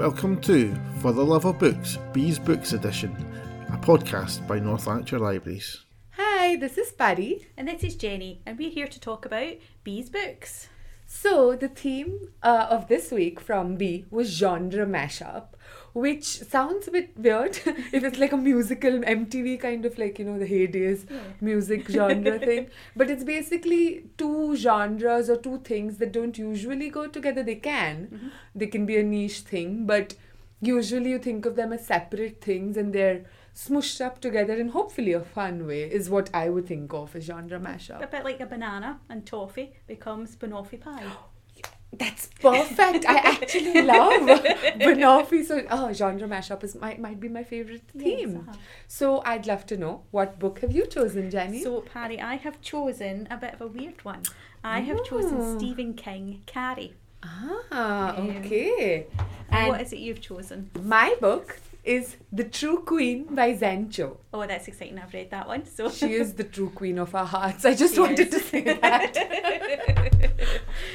Welcome to For the Love of Books, Bea's Books Edition, a podcast by North Lanarkshire Libraries. Hi, this is Pari. And this is Jennie, and we're here to talk about Bea's books. So, the theme uh, of this week from Bea was genre mashup, which sounds a bit weird if it's like a musical MTV kind of like, you know, the heydays music genre thing. But it's basically two genres or two things that don't usually go together. They can, they can be a niche thing, but usually you think of them as separate things and they're smushed up together in hopefully a fun way, is what I would think of as genre mashup. A bit like a banana and toffee becomes banoffee pie. That's perfect. I actually love Banoffee. So, oh, genre mashup is might might be my favorite theme. Yes, uh-huh. So, I'd love to know what book have you chosen, Jennie? So, Pari, I have chosen a bit of a weird one. I have chosen Oh. Stephen King, Carrie. Ah, okay. And what is it you've chosen? my book is The True Queen by Zen Cho. Oh, that's exciting. I've read that one. So She is the true queen of our hearts. I just She wanted to say that.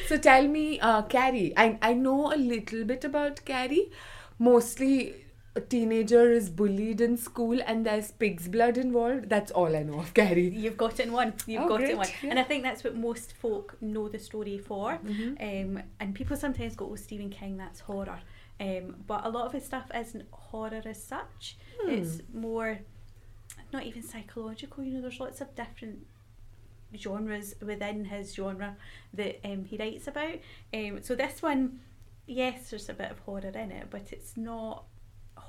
so tell me, uh, Carrie. I I know a little bit about Carrie. Mostly, a teenager is bullied in school, and there's pig's blood involved. That's all I know of Carrie. You've got it in one. You've Oh, got it in one. yeah. And I think that's what most folk know the story for. Mhm. Um, and people sometimes go, oh, Stephen King, that's horror. Um, but a lot of his stuff isn't horror as such. Hmm. It's more, not even psychological. You know, there's lots of different genres within his genre that um, he writes about. Um, so this one, yes, there's a bit of horror in it, but it's not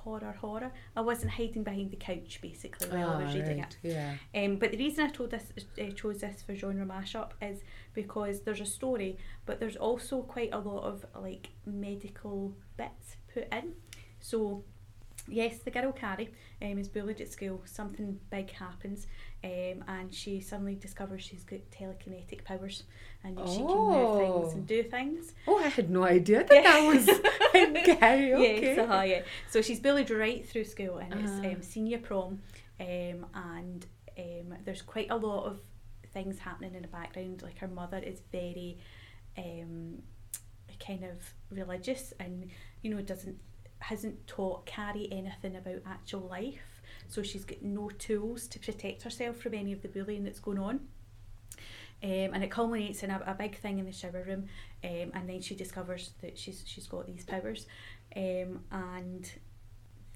horror horror. I wasn't hiding behind the couch basically while I was Ah, reading right, it. Yeah. Um, but the reason I told this, uh, chose this for genre mashup is because there's a story, but there's also quite a lot of like medical bits put in. So, yes, the girl Carrie um, is bullied at school. Something big happens, um, and she suddenly discovers she's got telekinetic powers, and she can move things Oh. and do things. Oh, I had no idea that that was Carrie. Okay. Yes, uh-huh, yeah. So she's bullied right through school, and Uh-huh. it's um, senior prom, um, and um, there's quite a lot of things happening in the background. Like her mother is very, um, kind of religious, and you know doesn't hasn't taught Carrie anything about actual life. So she's got no tools to protect herself from any of the bullying that's going on. Um, and it culminates in a, a big thing in the shower room, um, and then she discovers that she's she's got these powers, um, and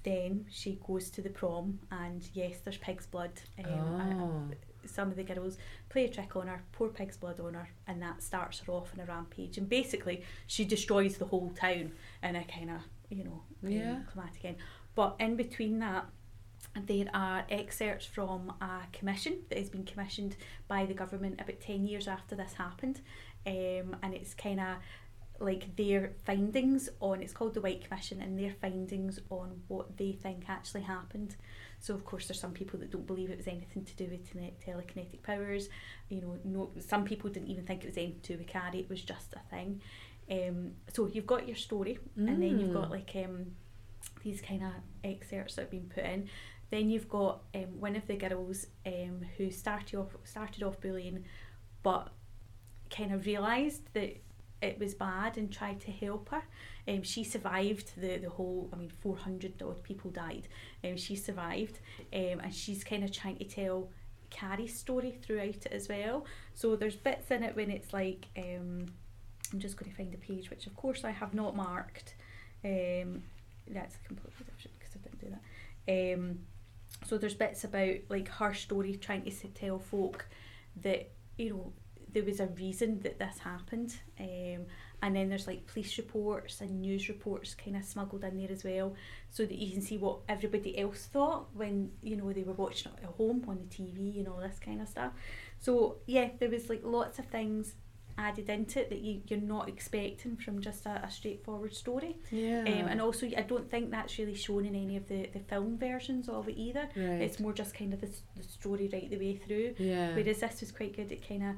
then she goes to the prom, and yes, there's pig's blood. Um, Oh. some of the girls play a trick on her, pour pig's blood on her, and that starts her off on a rampage. And basically, she destroys the whole town in a kind of you know um, Yeah. climatic end. But in between that, there are excerpts from a commission that has been commissioned by the government about 10 years after this happened. Um, and it's kind of like their findings on it's called the White Commission and their findings on what they think actually happened. So of course there's some people that don't believe it was anything to do with tele- telekinetic powers. You know, no some people didn't even think it was anything to do with Carrie, it was just a thing. Um, so you've got your story and then you've Mm. got like um, these kind of excerpts that have been put in. Then you've got um, one of the girls um, who started off started off bullying, but kind of realised that it was bad and tried to help her. Um, she survived the, the whole, I mean, 400 odd people died. Um, she survived um, and she's kind of trying to tell Carrie's story throughout it as well. So there's bits in it when it's like, um, I'm just going to find the page, which of course I have not marked. Um, that's completely different because I didn't do that. Um, so there's bits about like her story trying to tell folk that you know there was a reason that this happened um, and then there's like police reports and news reports kind of smuggled in there as well so that you can see what everybody else thought when you know they were watching it at home on the TV and all this kind of stuff so yeah there was like lots of things added into it that you, you're not expecting from just a, a straightforward story Yeah. um, and also I don't think that's really shown in any of the, the film versions of it either right. it's more just kind of the, the story right the way through yeah. whereas this was quite good it kind of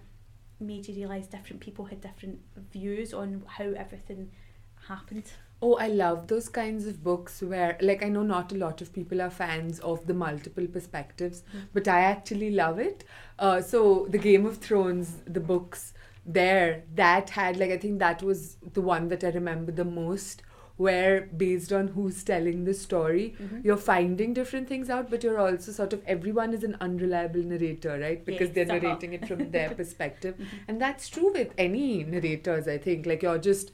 made you realise different people had different views on how everything happened Oh, I love those kinds of books where, like, I know not a lot of people are fans of the multiple perspectives, Mm. but I actually love it. Uh, so, the Game of Thrones, the books there, that had, like, I think that was the one that I remember the most, where based on who's telling the story, Mm-hmm. you're finding different things out, but you're also sort of everyone is an unreliable narrator, right? Because Yes, they're uh-huh. narrating it from their perspective, Mm-hmm. and that's true with any narrators. I think like you're just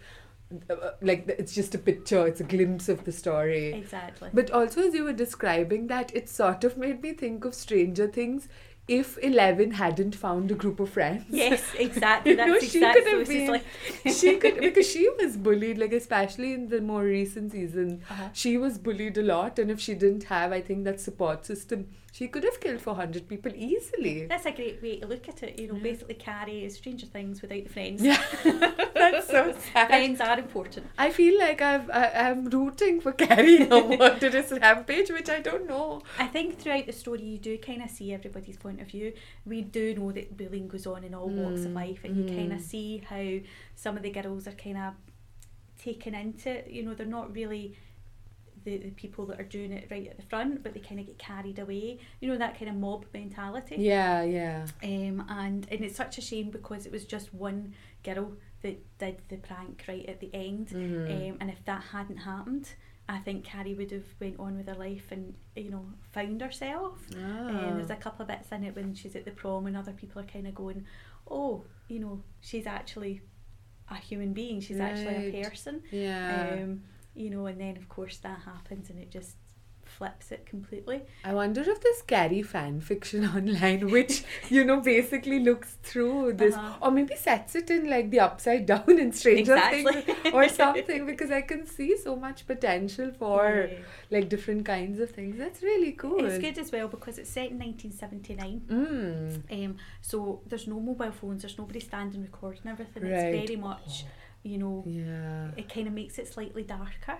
uh, like it's just a picture, it's a glimpse of the story. Exactly. But also, as you were describing that, it sort of made me think of Stranger Things. If Eleven hadn't found a group of friends, yes, exactly. You know, That's she exactly could have been- like. she could because she was bullied. Like especially in the more recent season, Uh-huh. she was bullied a lot. And if she didn't have, I think that support system, she could have killed four hundred people easily. That's a great way to look at it. You know, Yeah. basically Carrie is Stranger Things without the friends. Yeah, that's so sad. Friends are important. I feel like I've I, I'm rooting for Carrie carrying a murderous rampage, which I don't know. I think throughout the story you do kind of see everybody's point of view. We do know that bullying goes on in all walks of Mm, life, and you kind mm. of see how some of the girls are kind of taken into it. You know, they're not really the, the people that are doing it right at the front, but they kind of get carried away. You know, that kind of mob mentality. Yeah, yeah. Um, and and it's such a shame because it was just one girl that did the prank right at the end. Mhm. Um, and if that hadn't happened, I think Carrie would have went on with her life and you know found herself. Um, Ah. there's a couple of bits in it when she's at the prom and other people are kind of going, oh, you know, she's actually a human being. She's actually a person. yeah. Um, you know, and then of course that happens and it just flips it completely. I wonder if there's scary fan fiction online, which you know basically looks through this, Uh-huh. or maybe sets it in like the upside down in Stranger Exactly. Things or something. Because I can see so much potential for Yeah. like different kinds of things. That's really cool. It's good as well because it's set in 1979. Mm. Um, so there's no mobile phones, there's nobody standing recording everything. Right. It's very much, you know, Yeah. it kind of makes it slightly darker.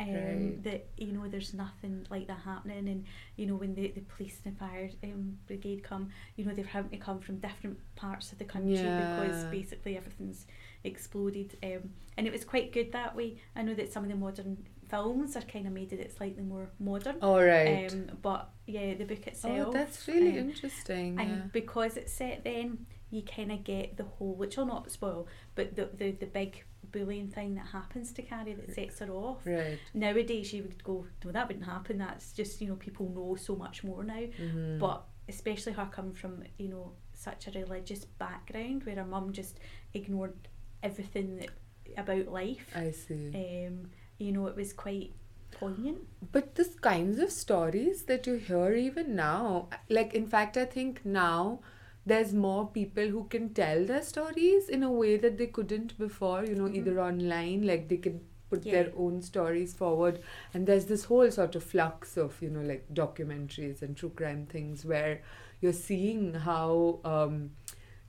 Um, Right. That you know, there's nothing like that happening, and you know, when the, the police and the fire um, brigade come, you know, they're having to come from different parts of the country because basically everything's exploded. Um, and it was quite good that way. I know that some of the modern films are kind of made it slightly more modern. All right. Um, but yeah, the book itself. oh, that's really um, interesting. and Yeah. because it's set then, you kind of get the whole, which I'll not spoil, but the, the, the big bullying thing that happens to Carrie that sets her off. Right. Nowadays, you would go, no, that wouldn't happen. That's just, you know, people know so much more now. Mhm. But especially her coming from, you know, such a religious background where her mum just ignored everything that, about life. I see. Um, you know, it was quite poignant. But the kinds of stories that you hear even now, like in fact, I think now there's more people who can tell their stories in a way that they couldn't before, you know, Mhm. either online, like they can put Yeah. their own stories forward. And there's this whole sort of flux of, you know, like documentaries and true crime things where you're seeing how. Um,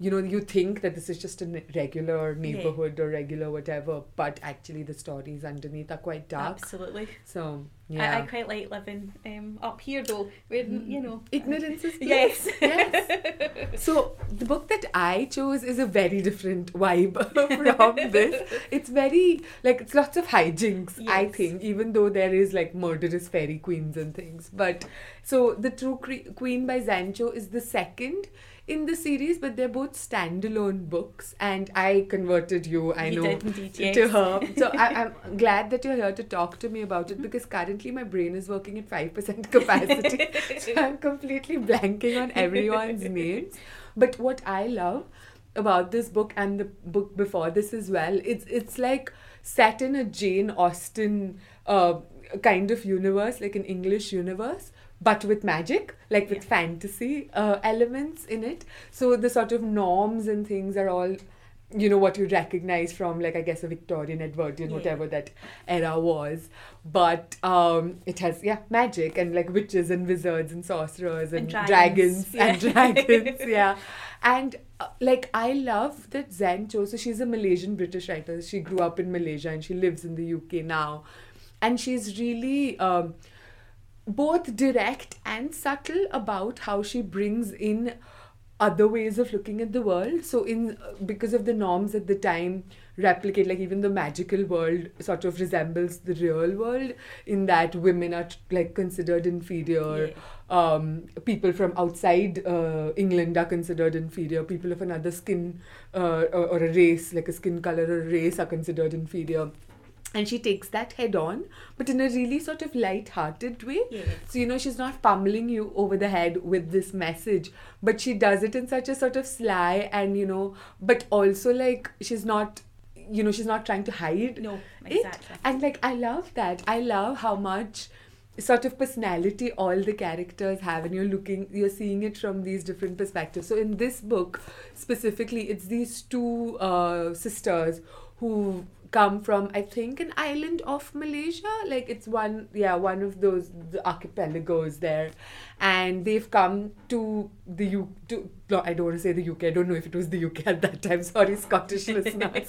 you know, you think that this is just a regular neighborhood or regular whatever, but actually the stories underneath are quite dark. Absolutely. So, yeah. I quite like living um, up here though, where, you know. Ignorance is Yes. bliss. yes. So the book that I chose is a very different vibe from this. It's very like it's lots of hijinks. I think, even though there is like murderous fairy queens and things. But so the True Cre- Queen by Zen Cho is the second in the series, but they're both standalone books. And I converted you. I know did indeed, to her. So I, I'm glad that you're here to talk to me about it because currently my brain is working at 5% capacity. so I'm completely blanking on everyone's names. But what I love about this book and the book before this as well, it's it's like set in a Jane Austen uh, kind of universe, like an English universe. But with magic, like with Yeah. fantasy uh, elements in it. So the sort of norms and things are all you know what you recognize from like i guess a victorian edwardian Yeah. whatever that era was but um it has yeah magic and like witches and wizards and sorcerers and, And dragons, dragons, and dragons yeah and uh, like i love that zen cho so she's a malaysian british writer she grew up in malaysia and she lives in the uk now and she's really um both direct and subtle about how she brings in other ways of looking at the world so in because of the norms at the time replicate like even the magical world sort of resembles the real world in that women are like considered inferior um, people from outside uh, England are considered inferior. People of another skin uh, or, or a race, like a skin color or a race, are considered inferior. And she takes that head on but in a really sort of light-hearted way Yeah. so you know she's not pummeling you over the head with this message but she does it in such a sort of sly and you know but also like she's not you know she's not trying to hide No, it. exactly. And like I love that. I love how much sort of personality all the characters have and you're looking you're seeing it from these different perspectives. So in this book specifically it's these two uh, sisters who come from I think an island of Malaysia like it's one yeah one of those the archipelagos there and they've come to the U to no, I don't want to say the UK I don't know if it was the UK at that time sorry Scottish listeners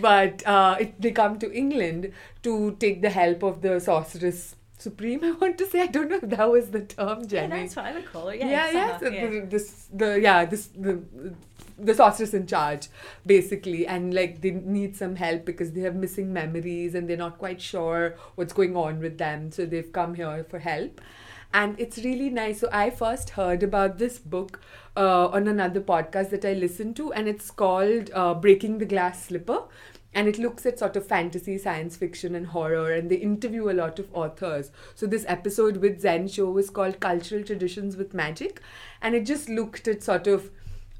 but uh, it, they come to England to take the help of the sorceress supreme I want to say I don't know if that was the term Yeah, Jennie that's what I would call it. yeah, Yeah, yeah. So yeah. The, this, the yeah, this the the sorceress in charge, basically, and like they need some help because they have missing memories and they're not quite sure what's going on with them. So they've come here for help, and it's really nice. So I first heard about this book uh, on another podcast that I listened to, and it's called uh, Breaking the Glass Slipper and it looks at sort of fantasy, science fiction, and horror, and they interview a lot of authors. So this episode with Zen Cho was called Cultural Traditions with Magic, and it just looked at sort of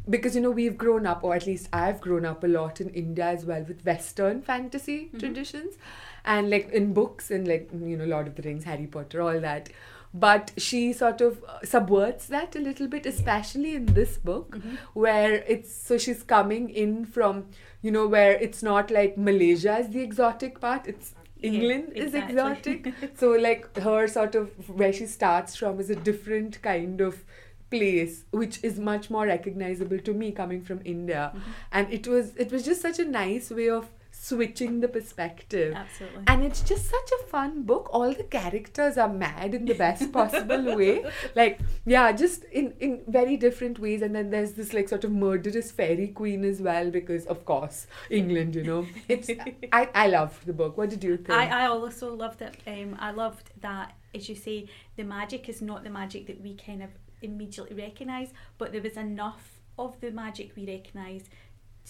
because you know we've grown up, or at least I've grown up a lot in India as well with Western fantasy mm-hmm. traditions, and like in books and like you know Lord of the Rings, Harry Potter, all that. But she sort of subverts that a little bit, especially in this book, mm-hmm. where it's so she's coming in from you know where it's not like Malaysia is the exotic part, it's Yeah, England is exotic. so like her sort of where she starts from is a different kind of place which is much more recognizable to me coming from India. Mm-hmm. and it was it was just such a nice way of switching the perspective. Absolutely. and it's just such a fun book. All the characters are mad in the best possible way. Like yeah just in in very different ways. And then there's this like sort of murderous fairy queen as well because of course england you know. It's i i loved the book. What did you think? I, I also loved it. Um, I loved that, as you say, the magic is not the magic that we kind of immediately recognise, but there was enough of the magic we recognise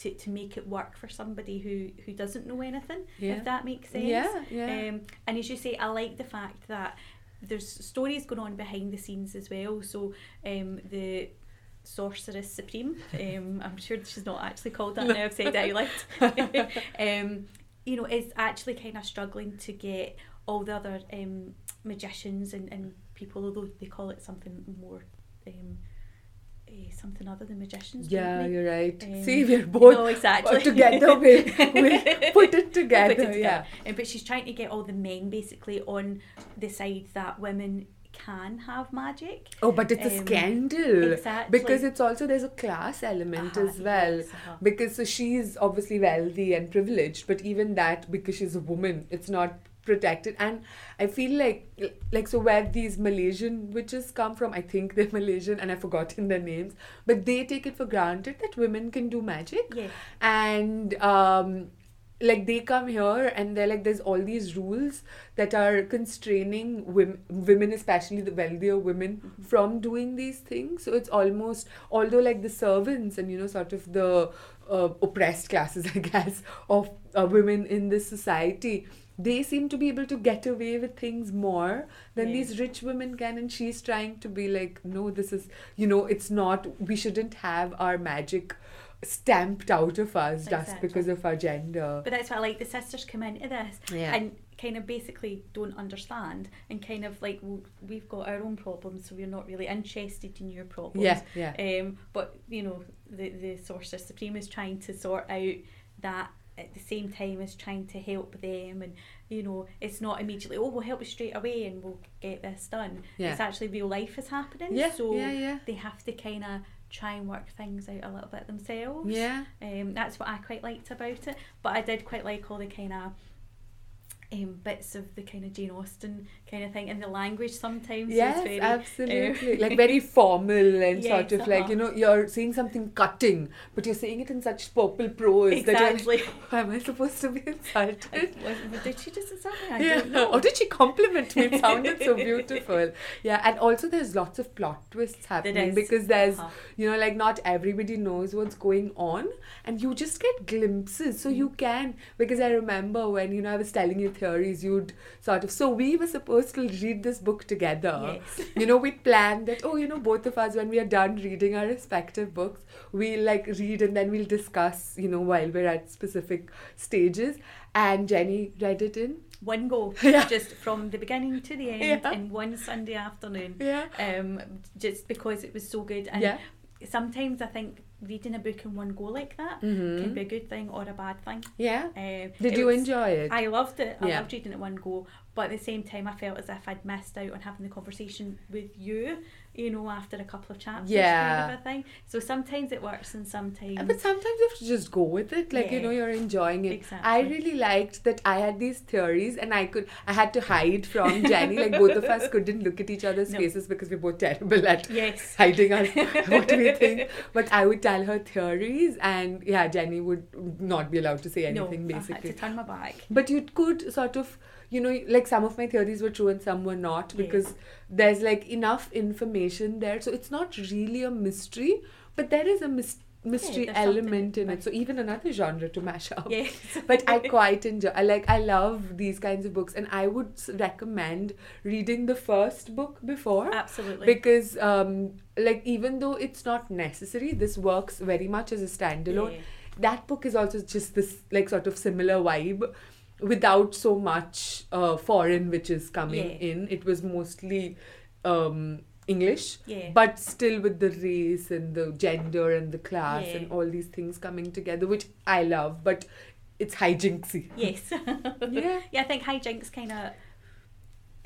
to, to make it work for somebody who, who doesn't know anything, Yeah. if that makes sense. yeah yeah Um, and as you say, I like the fact that there's stories going on behind the scenes as well. So um, the sorceress supreme, um, I'm sure she's not actually called that now. I've said it out loud. um, you know, is actually kind of struggling to get all the other um, magicians and, and people, although they call it something more. Um, eh, something other than magicians. yeah you're right Um, see we're both no, exactly. together we, we put it together Put it yeah. Um, but she's trying to get all the men basically on the side that women can have magic. oh but it's a Um, scandal Exactly. because it's also there's a class element Uh-huh, as well yes, uh-huh. because so she's obviously wealthy and privileged but even that because she's a woman it's not protected. And i feel like like so where these malaysian witches come from i think they're malaysian and i've forgotten their names but they take it for granted that women can do magic. Yeah. and um like they come here and they're like there's all these rules that are constraining women, women especially the wealthier women from doing these things. So it's almost although like the servants and you know sort of the uh, oppressed classes i guess of uh, women in this society they seem to be able to get away with things more than Yeah. these rich women can and she's trying to be like no this is you know it's not we shouldn't have our magic stamped out of us just because of our gender But that's why like the sisters come into this Yeah. and kind of basically don't understand and kind of like well, we've got our own problems, so we're not really interested in your problems. yeah yeah Um, but you know, the the Sorceress Supreme is trying to sort out that at the same time as trying to help them, and you know, it's not immediately oh we'll help you straight away and we'll get this done. Yeah. It's actually real life is happening. yeah So yeah yeah they have to kind of try and work things out a little bit themselves. yeah Um, that's what I quite liked about it. But I did quite like all the kind of um, bits of the kind of Jane Austen kind of thing, and the language sometimes Yes, very absolutely. uh, like very formal and sort of like, uh-huh. you know, you're saying something cutting, but you're saying it in such purple prose that exactly. you're like, am I supposed to be insulted? Did she just say something? I yeah. don't know. Or did she compliment me? It sounded so beautiful. Yeah, and also there's lots of plot twists happening because there's, Uh-huh. you know, like not everybody knows what's going on, and you just get glimpses. So Mm. you can because I remember when you know I was telling you theories, you'd sort of. So we were supposed to read this book together. Yes. You know, we planned that. Oh, you know, both of us when we are done reading our respective books, we'll like read and then we'll discuss. You know, while we're at specific stages. And Jennie read it in One go, Yeah. just from the beginning to the end Yeah. in one Sunday afternoon. yeah. Um, just because it was so good, and Yeah. sometimes I think reading a book in one go like that Mm-hmm. can be a good thing or a bad thing. Yeah. Um, Did you was- enjoy it? I loved it. I Yeah. loved reading it one go, but at the same time, I felt as if I'd missed out on having the conversation with you. You know, after a couple of chapters, Yeah. kind of a thing. So sometimes it works, and sometimes But sometimes you have to just go with it, like you know, you're enjoying it. Exactly. I really liked that I had these theories, and I could, I had to hide from Jennie. Like both of us couldn't look at each other's No. faces because we're both terrible at yes, hiding our what we think. But I would tell her theories, and yeah, Jennie would not be allowed to say anything no, I had basically. to turn my back. But you could sort of, you know, like some of my theories were true and some were not Yeah. because there's like enough information there. So it's not really a mystery, but there is a mys- mystery something element in it. So even another genre to mash up. Yes, But I quite enjoy. I like. I love these kinds of books, and I would recommend reading the first book before absolutely. because, um, like, even though it's not necessary, this works very much as a standalone Yeah. that book is also just this like sort of similar vibe without so much uh, foreign which is coming Yeah. in it was mostly um, english Yeah. but still with the race and the gender and the class Yeah. and all these things coming together which i love but it's hijinksy Yes. Yeah. Yeah, I think hijinks kind of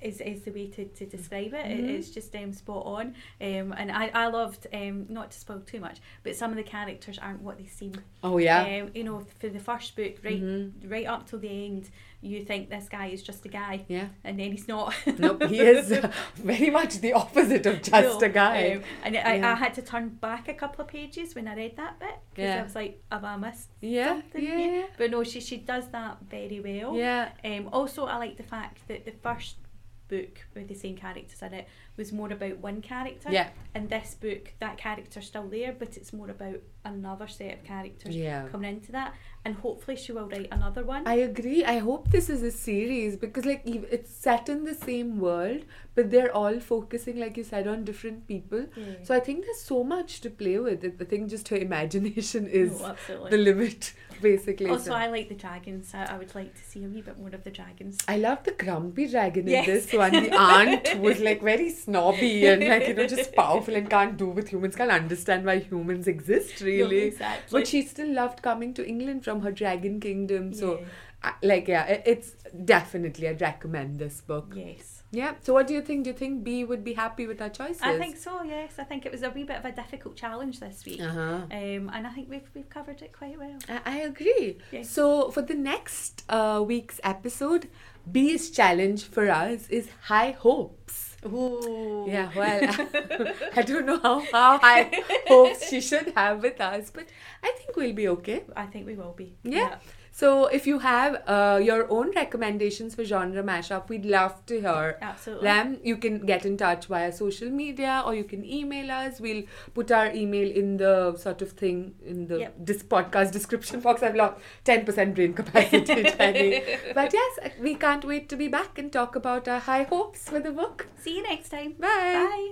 is, is the way to, to describe it. It- Mhm. It's just um, spot on. Um, and I, I loved, um, not to spoil too much, but some of the characters aren't what they seem. oh yeah Um, you know, for the first book, right Mhm. right up till the end, you think this guy is just a guy, yeah and then he's not. nope he is uh, very much the opposite of just No, a guy um, and I, Yeah. I had to turn back a couple of pages when I read that bit because Yeah. I was like, have I missed yeah something yeah But no, she she does that very well. yeah Um, also, I like the fact that the first book with the same characters in it was more about one character. yeah And this book, that character's still there, but it's more about another set of characters yeah coming into that. And hopefully, she will write another one. I agree. I hope this is a series because like it's set in the same world, but they're all focusing, like you said, on different people. yeah. So I think there's so much to play with. I think just her imagination is no, the limit, basically. also, So- I like the dragons. I, I would like to see a wee bit more of the dragons. I love the grumpy dragon Yes. in this one. The aunt was like very snobby and like you know just powerful and can't do with humans. Can't understand why humans exist No, really. exactly. But she still loved coming to England from her dragon kingdom. So Yeah. I, like yeah, it, it's definitely I'd recommend this book. yes. Yeah. So what do you think? Do you think Bea would be happy with our choices? I think so, yes. I think it was a wee bit of a difficult challenge this week. Uh huh. Um, and I think we've, we've covered it quite well. I, I agree. Yes. So for the next uh, week's episode, Bea's challenge for us is high hopes. Ooh. Yeah, well, I don't know how, how high hopes she should have with us, but I think we'll be okay. I think we will be. Yeah. So if you have uh, your own recommendations for genre mashup, we'd love to hear absolutely. them. You can get in touch via social media or you can email us. We'll put our email in the sort of thing in the Yep. this podcast description box. I've lost 10% brain capacity, Jennie. But yes, we can't wait to be back and talk about our high hopes for the book. See you next time. Bye. Bye.